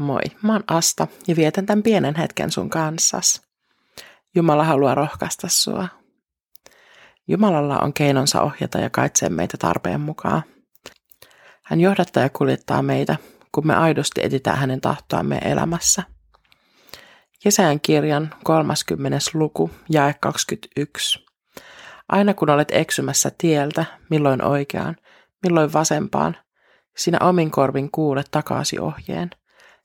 Moi, mä oon Asta ja vietän tämän pienen hetken sun kanssas. Jumala haluaa rohkaista sua. Jumalalla on keinonsa ohjata ja kaitsee meitä tarpeen mukaan. Hän johdattaa ja kuljettaa meitä, kun me aidosti etitään hänen tahtoa meidän elämässä. Jesajan kirjan 30. luku, jae 21. Aina kun olet eksymässä tieltä, milloin oikeaan, milloin vasempaan, sinä omin korvin kuulet takaisin ohjeen.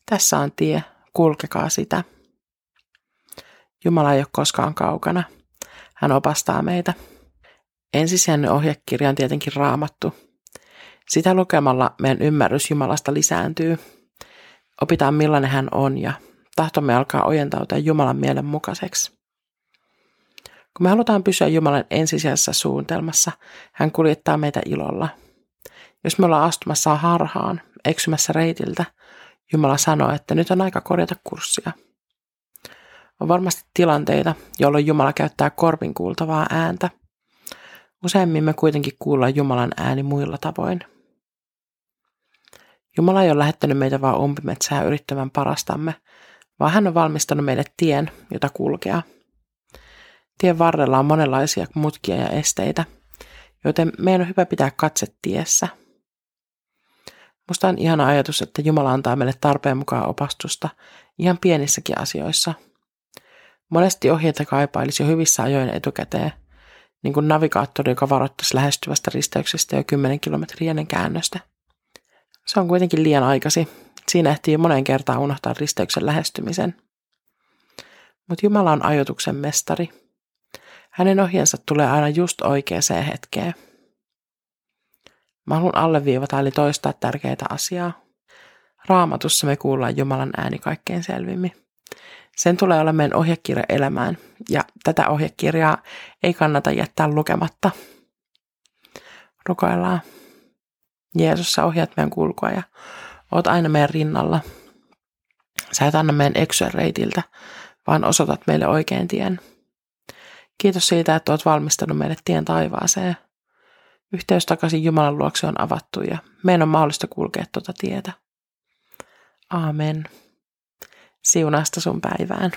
Tässä on tie, kulkekaa sitä. Jumala ei ole koskaan kaukana. Hän opastaa meitä. Ensisijainen ohjekirja on tietenkin raamattu. Sitä lukemalla meidän ymmärrys Jumalasta lisääntyy. Opitaan millainen hän on ja tahtomme alkaa ojentautua Jumalan mielen mukaiseksi. Kun me halutaan pysyä Jumalan ensisijaisessa suunnitelmassa, hän kuljettaa meitä ilolla. Jos me ollaan astumassa harhaan, eksymässä reitiltä, Jumala sanoo, että nyt on aika korjata kurssia. On varmasti tilanteita, jolloin Jumala käyttää korvin kuultavaa ääntä. Useimmin me kuitenkin kuullaan Jumalan ääni muilla tavoin. Jumala ei ole lähettänyt meitä vaan umpimetsää yrittämään parastamme, vaan hän on valmistanut meille tien, jota kulkea. Tien varrella on monenlaisia mutkia ja esteitä, joten meidän on hyvä pitää katse tiessä – Musta on ihana ajatus, että Jumala antaa meille tarpeen mukaan opastusta ihan pienissäkin asioissa. Monesti ohjeita kaipailisi jo hyvissä ajoin etukäteen, niin kuin navigaattori, joka varoittaisi lähestyvästä risteyksestä jo 10 kilometriä ennen käännöstä. Se on kuitenkin liian aikasi. Siinä ehtii jo moneen kertaan unohtaa risteyksen lähestymisen. Mutta Jumala on ajoituksen mestari. Hänen ohjeensa tulee aina just oikeaan hetkeen. Mä haluan alleviivata eli toistaa tärkeitä asiaa. Raamatussa me kuullaan Jumalan ääni kaikkein selvimmin. Sen tulee olla meidän ohjekirja elämään, ja tätä ohjekirjaa ei kannata jättää lukematta. Rukoillaan. Jeesus, sä ohjaat meidän kulkua ja oot aina meidän rinnalla. Sä et anna meidän eksyä reitiltä, vaan osoitat meille oikein tien. Kiitos siitä, että oot valmistanut meille tien taivaaseen. Yhteys takaisin Jumalan luokse on avattu ja meidän on mahdollista kulkea tuota tietä. Aamen. Siunasta sun päivään.